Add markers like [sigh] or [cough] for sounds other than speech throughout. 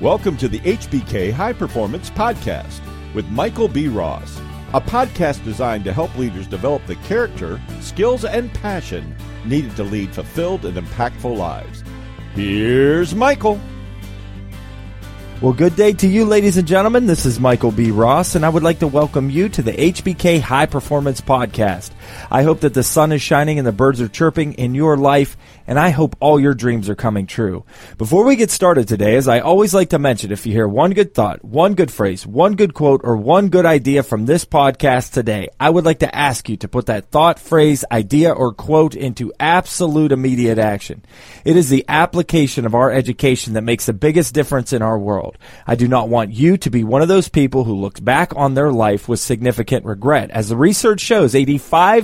Welcome to the HBK High Performance Podcast with Michael B. Ross, a podcast designed to help leaders develop the character, skills, and passion needed to lead fulfilled and impactful lives. Here's Michael. Well, good day to you, ladies and gentlemen. This is Michael B. Ross, and I would like to welcome you to the HBK High Performance Podcast. I hope that the sun is shining and the birds are chirping in your life and I hope all your dreams are coming true. Before we get started today, as I always like to mention, if you hear one good thought, one good phrase, one good quote, or one good idea from this podcast today, I would like to ask you to put that thought, phrase, idea, or quote into absolute immediate action. It is the application of our education that makes the biggest difference in our world. I do not want you to be one of those people who looks back on their life with significant regret. As the research shows, 85%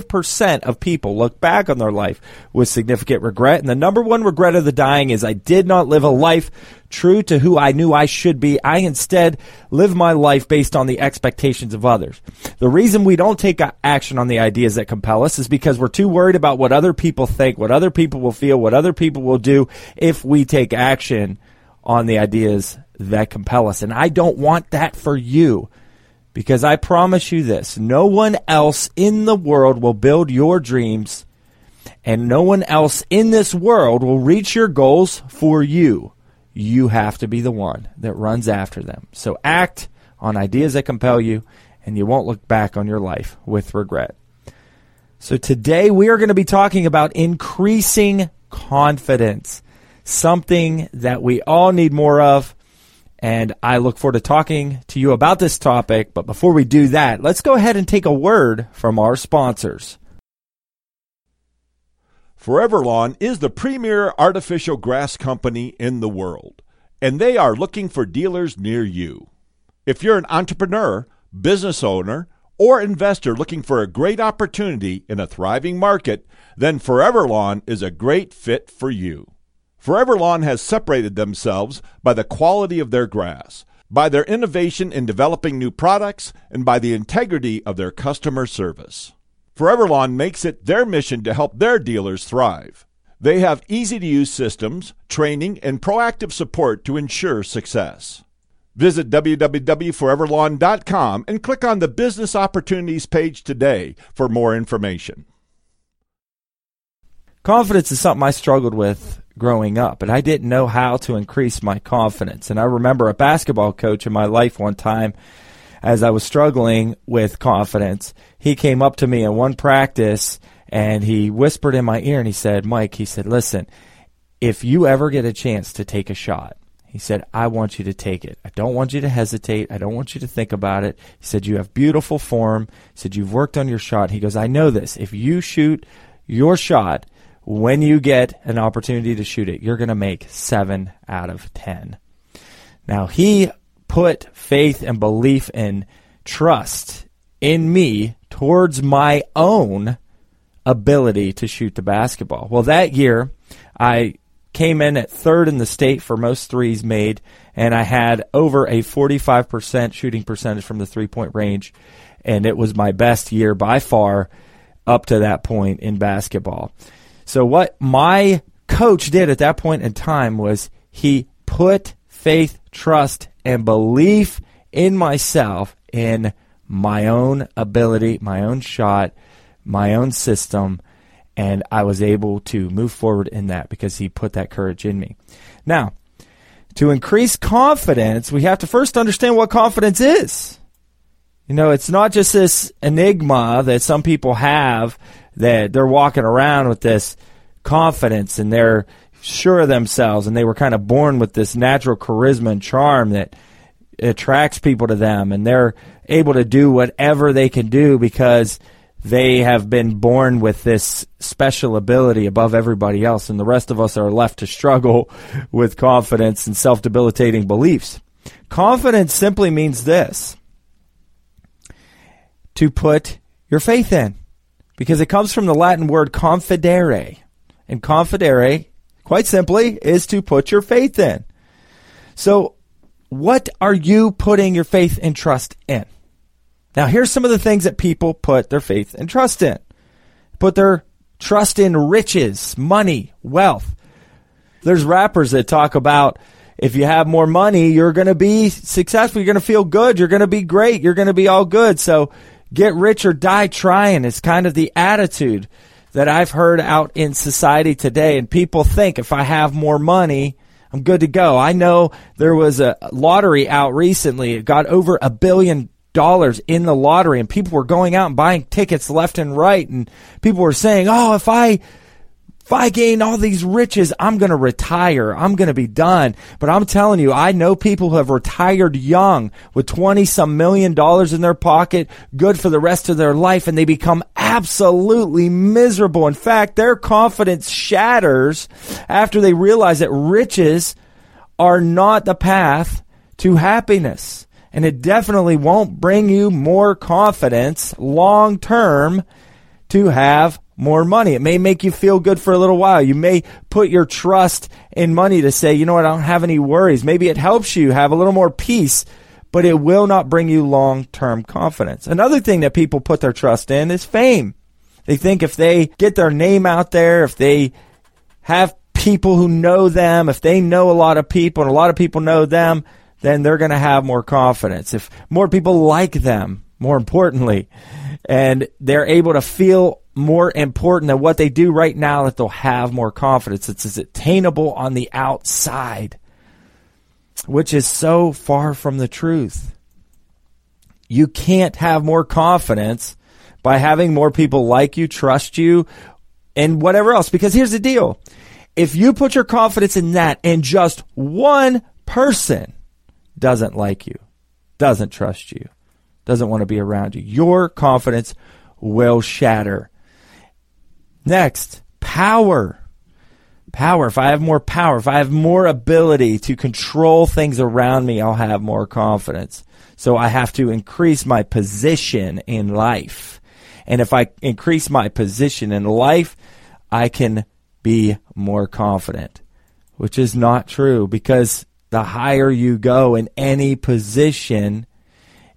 of people look back on their life with significant regret. And the number one regret of the dying is I did not live a life true to who I knew I should be. I instead live my life based on the expectations of others. The reason we don't take action on the ideas that compel us is because we're too worried about what other people think, what other people will feel, what other people will do if we take action on the ideas that compel us. And I don't want that for you. Because I promise you this, no one else in the world will build your dreams and no one else in this world will reach your goals for you. You have to be the one that runs after them. So act on ideas that compel you, and you won't look back on your life with regret. So today we are going to be talking about increasing confidence, something that we all need more of. And I look forward to talking to you about this topic. But before we do that, let's go ahead and take a word from our sponsors. Forever Lawn is the premier artificial grass company in the world, and they are looking for dealers near you. If you're an entrepreneur, business owner, or investor looking for a great opportunity in a thriving market, then Forever Lawn is a great fit for you. Forever Lawn has separated themselves by the quality of their grass, by their innovation in developing new products, and by the integrity of their customer service. Forever Lawn makes it their mission to help their dealers thrive. They have easy to use systems, training, and proactive support to ensure success. Visit www.foreverlawn.com and click on the Business Opportunities page today for more information. Confidence is something I struggled with growing up, and I didn't know how to increase my confidence. And I remember a basketball coach in my life one time as I was struggling with confidence, he came up to me in one practice and he whispered in my ear and he said, Mike, he said, listen, if you ever get a chance to take a shot, he said, I want you to take it. I don't want you to hesitate. I don't want you to think about it. He said, You have beautiful form. He said, You've worked on your shot. He goes, I know this. If you shoot your shot when you get an opportunity to shoot it, you're going to make seven out of 10. Now, he put faith and belief and trust in me towards my own ability to shoot the basketball. Well, that year, I came in at third in the state for most threes made, and I had over a 45% shooting percentage from the three point range, and it was my best year by far up to that point in basketball. So, what my coach did at that point in time was he put faith, trust, and belief in myself, in my own ability, my own shot, my own system, and I was able to move forward in that because he put that courage in me. Now, to increase confidence, we have to first understand what confidence is. You know, it's not just this enigma that some people have that they're walking around with this confidence and they're sure of themselves and they were kind of born with this natural charisma and charm that attracts people to them and they're able to do whatever they can do because they have been born with this special ability above everybody else and the rest of us are left to struggle [laughs] with confidence and self-debilitating beliefs. Confidence simply means this. To put your faith in. Because it comes from the Latin word confidere. And confidere, quite simply, is to put your faith in. So what are you putting your faith and trust in? Now, here's some of the things that people put their faith and trust in. Put their trust in riches, money, wealth. There's rappers that talk about, if you have more money, you're going to be successful. You're going to feel good. You're going to be great. You're going to be all good. So get rich or die trying is kind of the attitude that I've heard out in society today. And people think if I have more money, I'm good to go. I know there was a lottery out recently. It got over a billion dollars in the lottery and people were going out and buying tickets left and right and people were saying, "Oh, if I if I gain all these riches, I'm going to retire. I'm going to be done. But I'm telling you, I know people who have retired young with 20 some million dollars in their pocket, good for the rest of their life, and they become absolutely miserable. In fact, their confidence shatters after they realize that riches are not the path to happiness. And it definitely won't bring you more confidence long term to have more money. It may make you feel good for a little while. You may put your trust in money to say, you know what, I don't have any worries. Maybe it helps you have a little more peace, but it will not bring you long term confidence. Another thing that people put their trust in is fame. They think if they get their name out there, if they have people who know them, if they know a lot of people and a lot of people know them, then they're going to have more confidence. If more people like them, more importantly, and they're able to feel more important than what they do right now that they'll have more confidence. It's attainable on the outside, which is so far from the truth. You can't have more confidence by having more people like you, trust you, and whatever else. Because here's the deal. If you put your confidence in that and just one person doesn't like you, doesn't trust you, doesn't want to be around you, your confidence will shatter Next, power. Power. If I have more power, if I have more ability to control things around me, I'll have more confidence. So I have to increase my position in life. And if I increase my position in life, I can be more confident, which is not true because the higher you go in any position,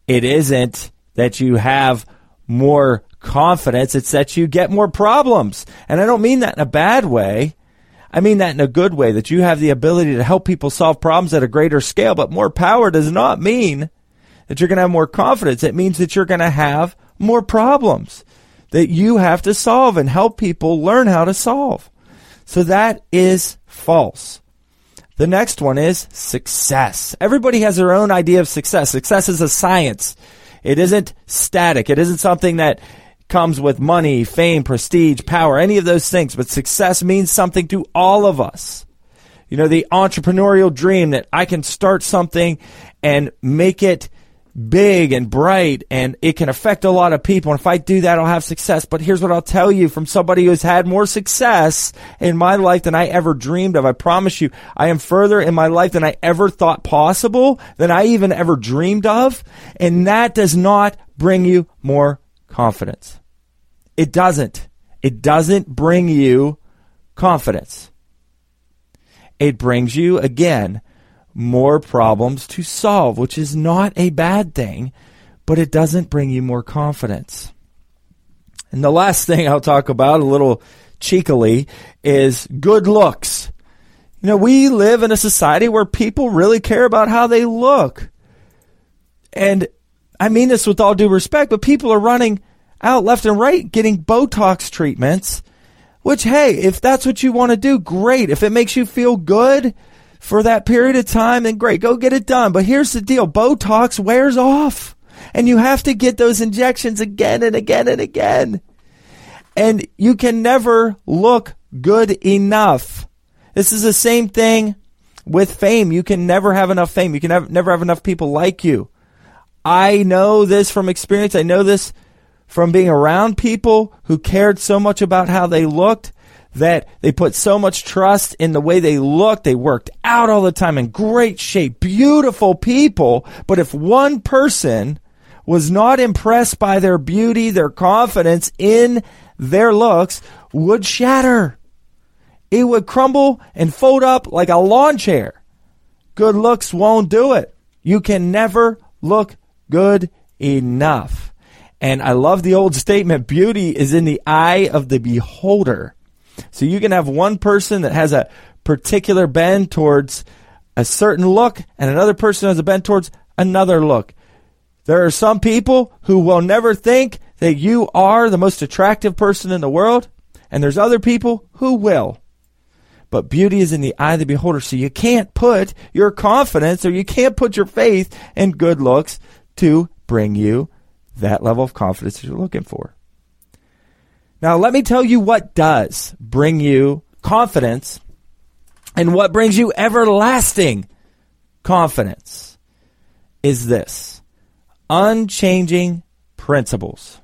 it isn't that you have more confidence, it's that you get more problems. And I don't mean that in a bad way. I mean that in a good way, that you have the ability to help people solve problems at a greater scale. But more power does not mean that you're going to have more confidence. It means that you're going to have more problems that you have to solve and help people learn how to solve. So that is false. The next one is success. Everybody has their own idea of success. Success is a science. It isn't static. It isn't something that comes with money, fame, prestige, power, any of those things, but success means something to all of us. You know, the entrepreneurial dream that I can start something and make it big and bright and it can affect a lot of people. And if I do that, I'll have success. But here's what I'll tell you from somebody who's had more success in my life than I ever dreamed of. I promise you, I am further in my life than I ever thought possible, than I even ever dreamed of. And that does not bring you more confidence. It doesn't. It doesn't bring you confidence. It brings you, again, more problems to solve, which is not a bad thing, but it doesn't bring you more confidence. And the last thing I'll talk about a little cheekily is good looks. You know, we live in a society where people really care about how they look. And I mean this with all due respect, but people are running out left and right getting Botox treatments, which, hey, if that's what you want to do, great. If it makes you feel good for that period of time, then great, go get it done. But here's the deal Botox wears off, and you have to get those injections again and again and again. And you can never look good enough. This is the same thing with fame. You can never have enough fame. You can have, never have enough people like you. I know this from experience. I know this from being around people who cared so much about how they looked that they put so much trust in the way they looked. They worked out all the time in great shape, beautiful people. But if one person was not impressed by their beauty, their confidence in their looks would shatter. It would crumble and fold up like a lawn chair. Good looks won't do it. You can never look good enough. And I love the old statement beauty is in the eye of the beholder. So you can have one person that has a particular bend towards a certain look and another person has a bend towards another look. There are some people who will never think that you are the most attractive person in the world, and there's other people who will. But beauty is in the eye of the beholder, so you can't put your confidence or you can't put your faith in good looks to bring you that level of confidence that you're looking for. Now, let me tell you what does bring you confidence and what brings you everlasting confidence is this unchanging principles.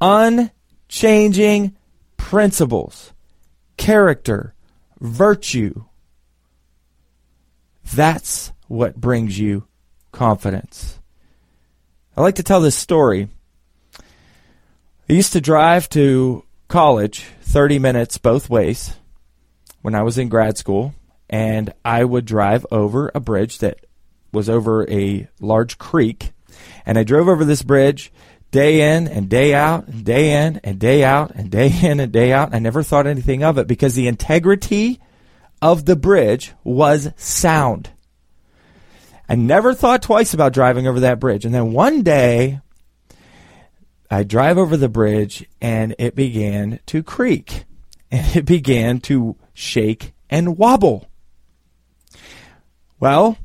Unchanging principles. Character. Virtue. That's what brings you confidence. I like to tell this story. I used to drive to college 30 minutes both ways when I was in grad school, and I would drive over a bridge that was over a large creek. And I drove over this bridge day in and day out, and day in and day out, and day [laughs] in and day out. I never thought anything of it because the integrity of the bridge was sound. I never thought twice about driving over that bridge. And then one day, I drive over the bridge and it began to creak and it began to shake and wobble. Well,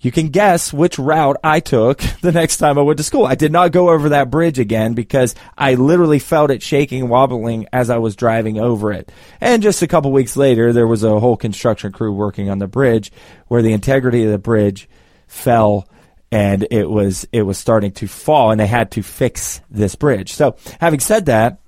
you can guess which route I took [laughs] the next time I went to school. I did not go over that bridge again because I literally felt it shaking wobbling as I was driving over it. And just a couple weeks later, there was a whole construction crew working on the bridge where the integrity of the bridge fell and it was it was starting to fall and they had to fix this bridge. So, having said that,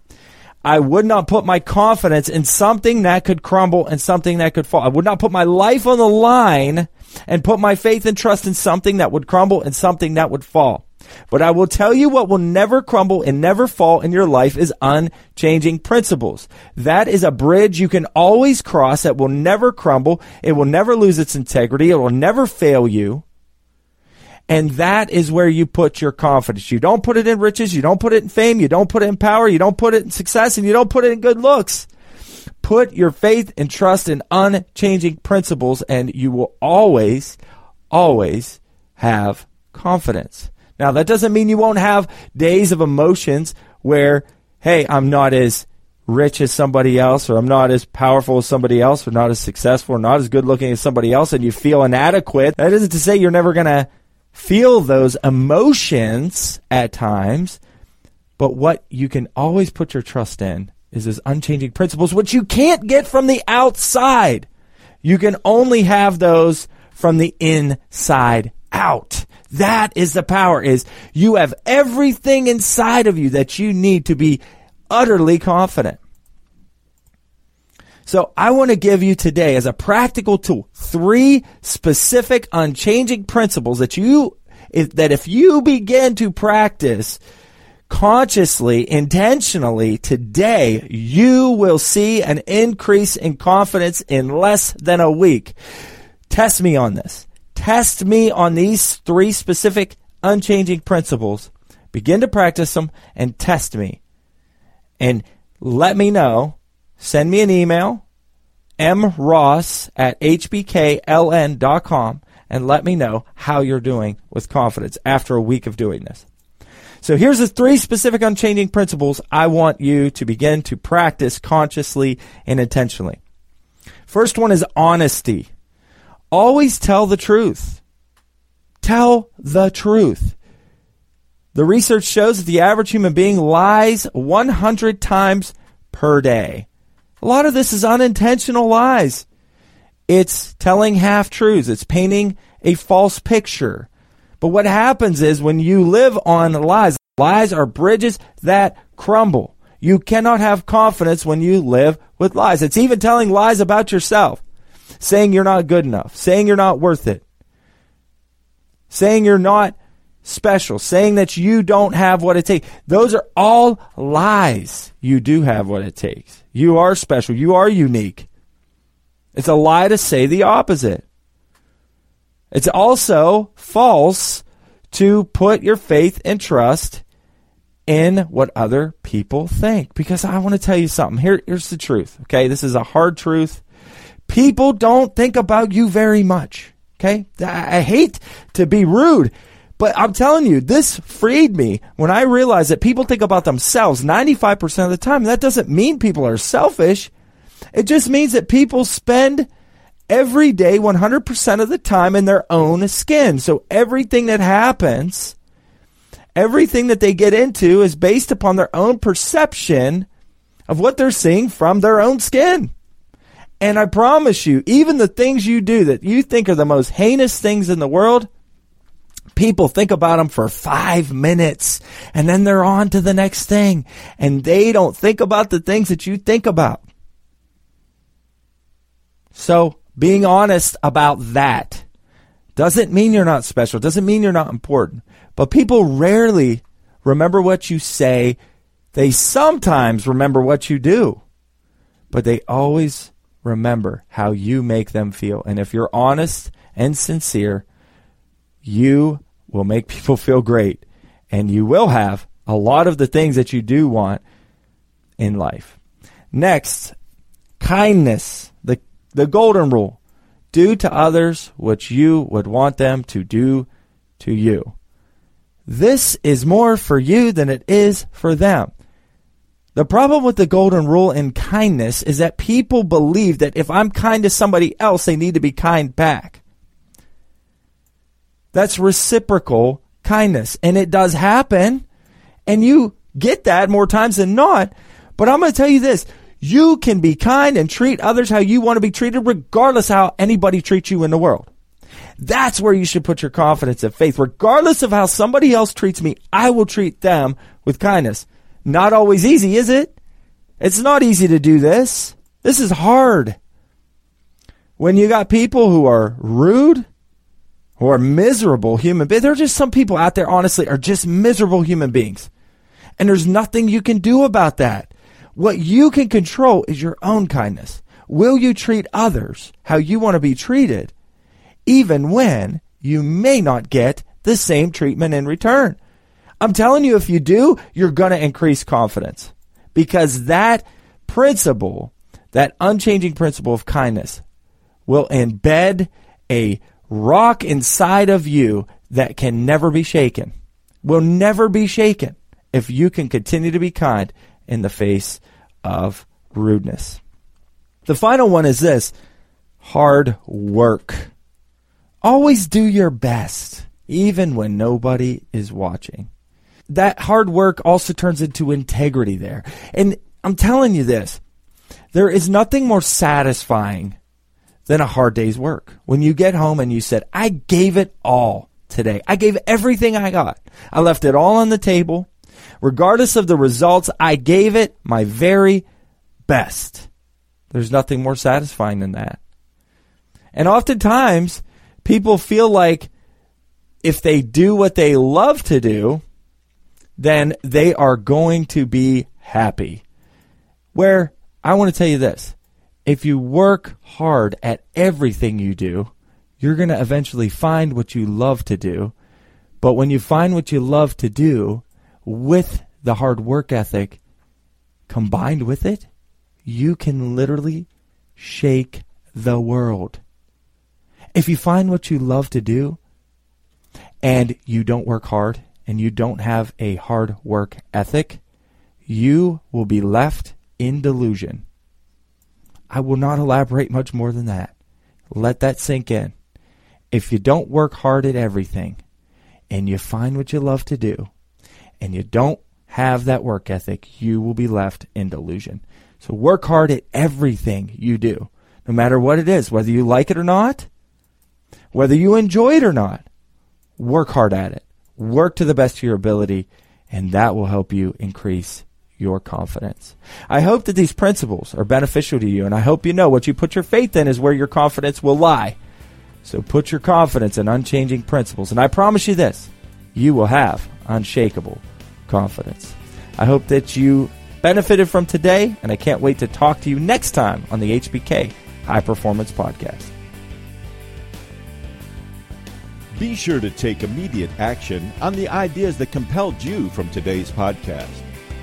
I would not put my confidence in something that could crumble and something that could fall. I would not put my life on the line and put my faith and trust in something that would crumble and something that would fall. But I will tell you what will never crumble and never fall in your life is unchanging principles. That is a bridge you can always cross that will never crumble. It will never lose its integrity. It will never fail you. And that is where you put your confidence. You don't put it in riches. You don't put it in fame. You don't put it in power. You don't put it in success and you don't put it in good looks. Put your faith and trust in unchanging principles and you will always, always have confidence. Now that doesn't mean you won't have days of emotions where, hey, I'm not as rich as somebody else, or I'm not as powerful as somebody else, or not as successful, or not as good looking as somebody else, and you feel inadequate. That isn't to say you're never going to feel those emotions at times, but what you can always put your trust in is his unchanging principles, which you can't get from the outside. You can only have those from the inside out. That is the power is you have everything inside of you that you need to be utterly confident. So I want to give you today as a practical tool three specific unchanging principles that you if, that if you begin to practice consciously, intentionally today, you will see an increase in confidence in less than a week. Test me on this. Test me on these three specific unchanging principles. Begin to practice them and test me. And let me know send me an email, mross at hbkln.com, and let me know how you're doing with confidence after a week of doing this. So here's the three specific unchanging principles I want you to begin to practice consciously and intentionally. First one is honesty. Always tell the truth. Tell the truth. The research shows that the average human being lies 100 times per day. A lot of this is unintentional lies. It's telling half truths. It's painting a false picture. But what happens is when you live on lies, lies are bridges that crumble. You cannot have confidence when you live with lies. It's even telling lies about yourself, saying you're not good enough, saying you're not worth it, saying you're not special, saying that you don't have what it takes. Those are all lies. You do have what it takes. You are special. You are unique. It's a lie to say the opposite. It's also false to put your faith and trust in what other people think. Because I want to tell you something. Here, here's the truth. Okay. This is a hard truth. People don't think about you very much. Okay. I hate to be rude, but I'm telling you, this freed me when I realized that people think about themselves 95% of the time. That doesn't mean people are selfish. It just means that people spend every day 100% of the time in their own skin. So everything that happens, everything that they get into is based upon their own perception of what they're seeing from their own skin. And I promise you, even the things you do that you think are the most heinous things in the world, people think about them for five minutes and then they're on to the next thing. And they don't think about the things that you think about. So being honest about that doesn't mean you're not special, doesn't mean you're not important. But people rarely remember what you say. They sometimes remember what you do, but they always remember how you make them feel. And if you're honest and sincere, you will make people feel great and you will have a lot of the things that you do want in life. Next, kindness, the, the golden rule. Do to others what you would want them to do to you. This is more for you than it is for them. The problem with the golden rule in kindness is that people believe that if I'm kind to somebody else, they need to be kind back. That's reciprocal kindness. And it does happen. And you get that more times than not. But I'm going to tell you this. You can be kind and treat others how you want to be treated, regardless how anybody treats you in the world. That's where you should put your confidence and faith. Regardless of how somebody else treats me, I will treat them with kindness. Not always easy, is it? It's not easy to do this. This is hard. When you got people who are rude, who are miserable human beings, there are just some people out there, honestly, are just miserable human beings. And there's nothing you can do about that. What you can control is your own kindness. Will you treat others how you want to be treated, even when you may not get the same treatment in return? I'm telling you, if you do, you're going to increase confidence because that principle, that unchanging principle of kindness, will embed a rock inside of you that can never be shaken. Will never be shaken if you can continue to be kind in the face of rudeness. The final one is this hard work. Always do your best, even when nobody is watching that hard work also turns into integrity there. And I'm telling you this, there is nothing more satisfying than a hard day's work. When you get home and you said, I gave it all today. I gave everything I got. I left it all on the table. Regardless of the results, I gave it my very best. There's nothing more satisfying than that. And oftentimes, people feel like if they do what they love to do, then they are going to be happy. Where I want to tell you this if you work hard at everything you do, you're going to eventually find what you love to do. But when you find what you love to do with the hard work ethic combined with it, you can literally shake the world. If you find what you love to do and you don't work hard and you don't have a hard work ethic, you will be left in delusion. I will not elaborate much more than that. Let that sink in. If you don't work hard at everything and you find what you love to do and you don't have that work ethic, you will be left in delusion. So work hard at everything you do, no matter what it is, whether you like it or not, whether you enjoy it or not. Work hard at it work to the best of your ability, and that will help you increase your confidence. I hope that these principles are beneficial to you, and I hope you know what you put your faith in is where your confidence will lie. So put your confidence in unchanging principles, and I promise you this you will have unshakable confidence. I hope that you benefited from today, and I can't wait to talk to you next time on the HBK High Performance Podcast. Be sure to take immediate action on the ideas that compelled you from today's podcast.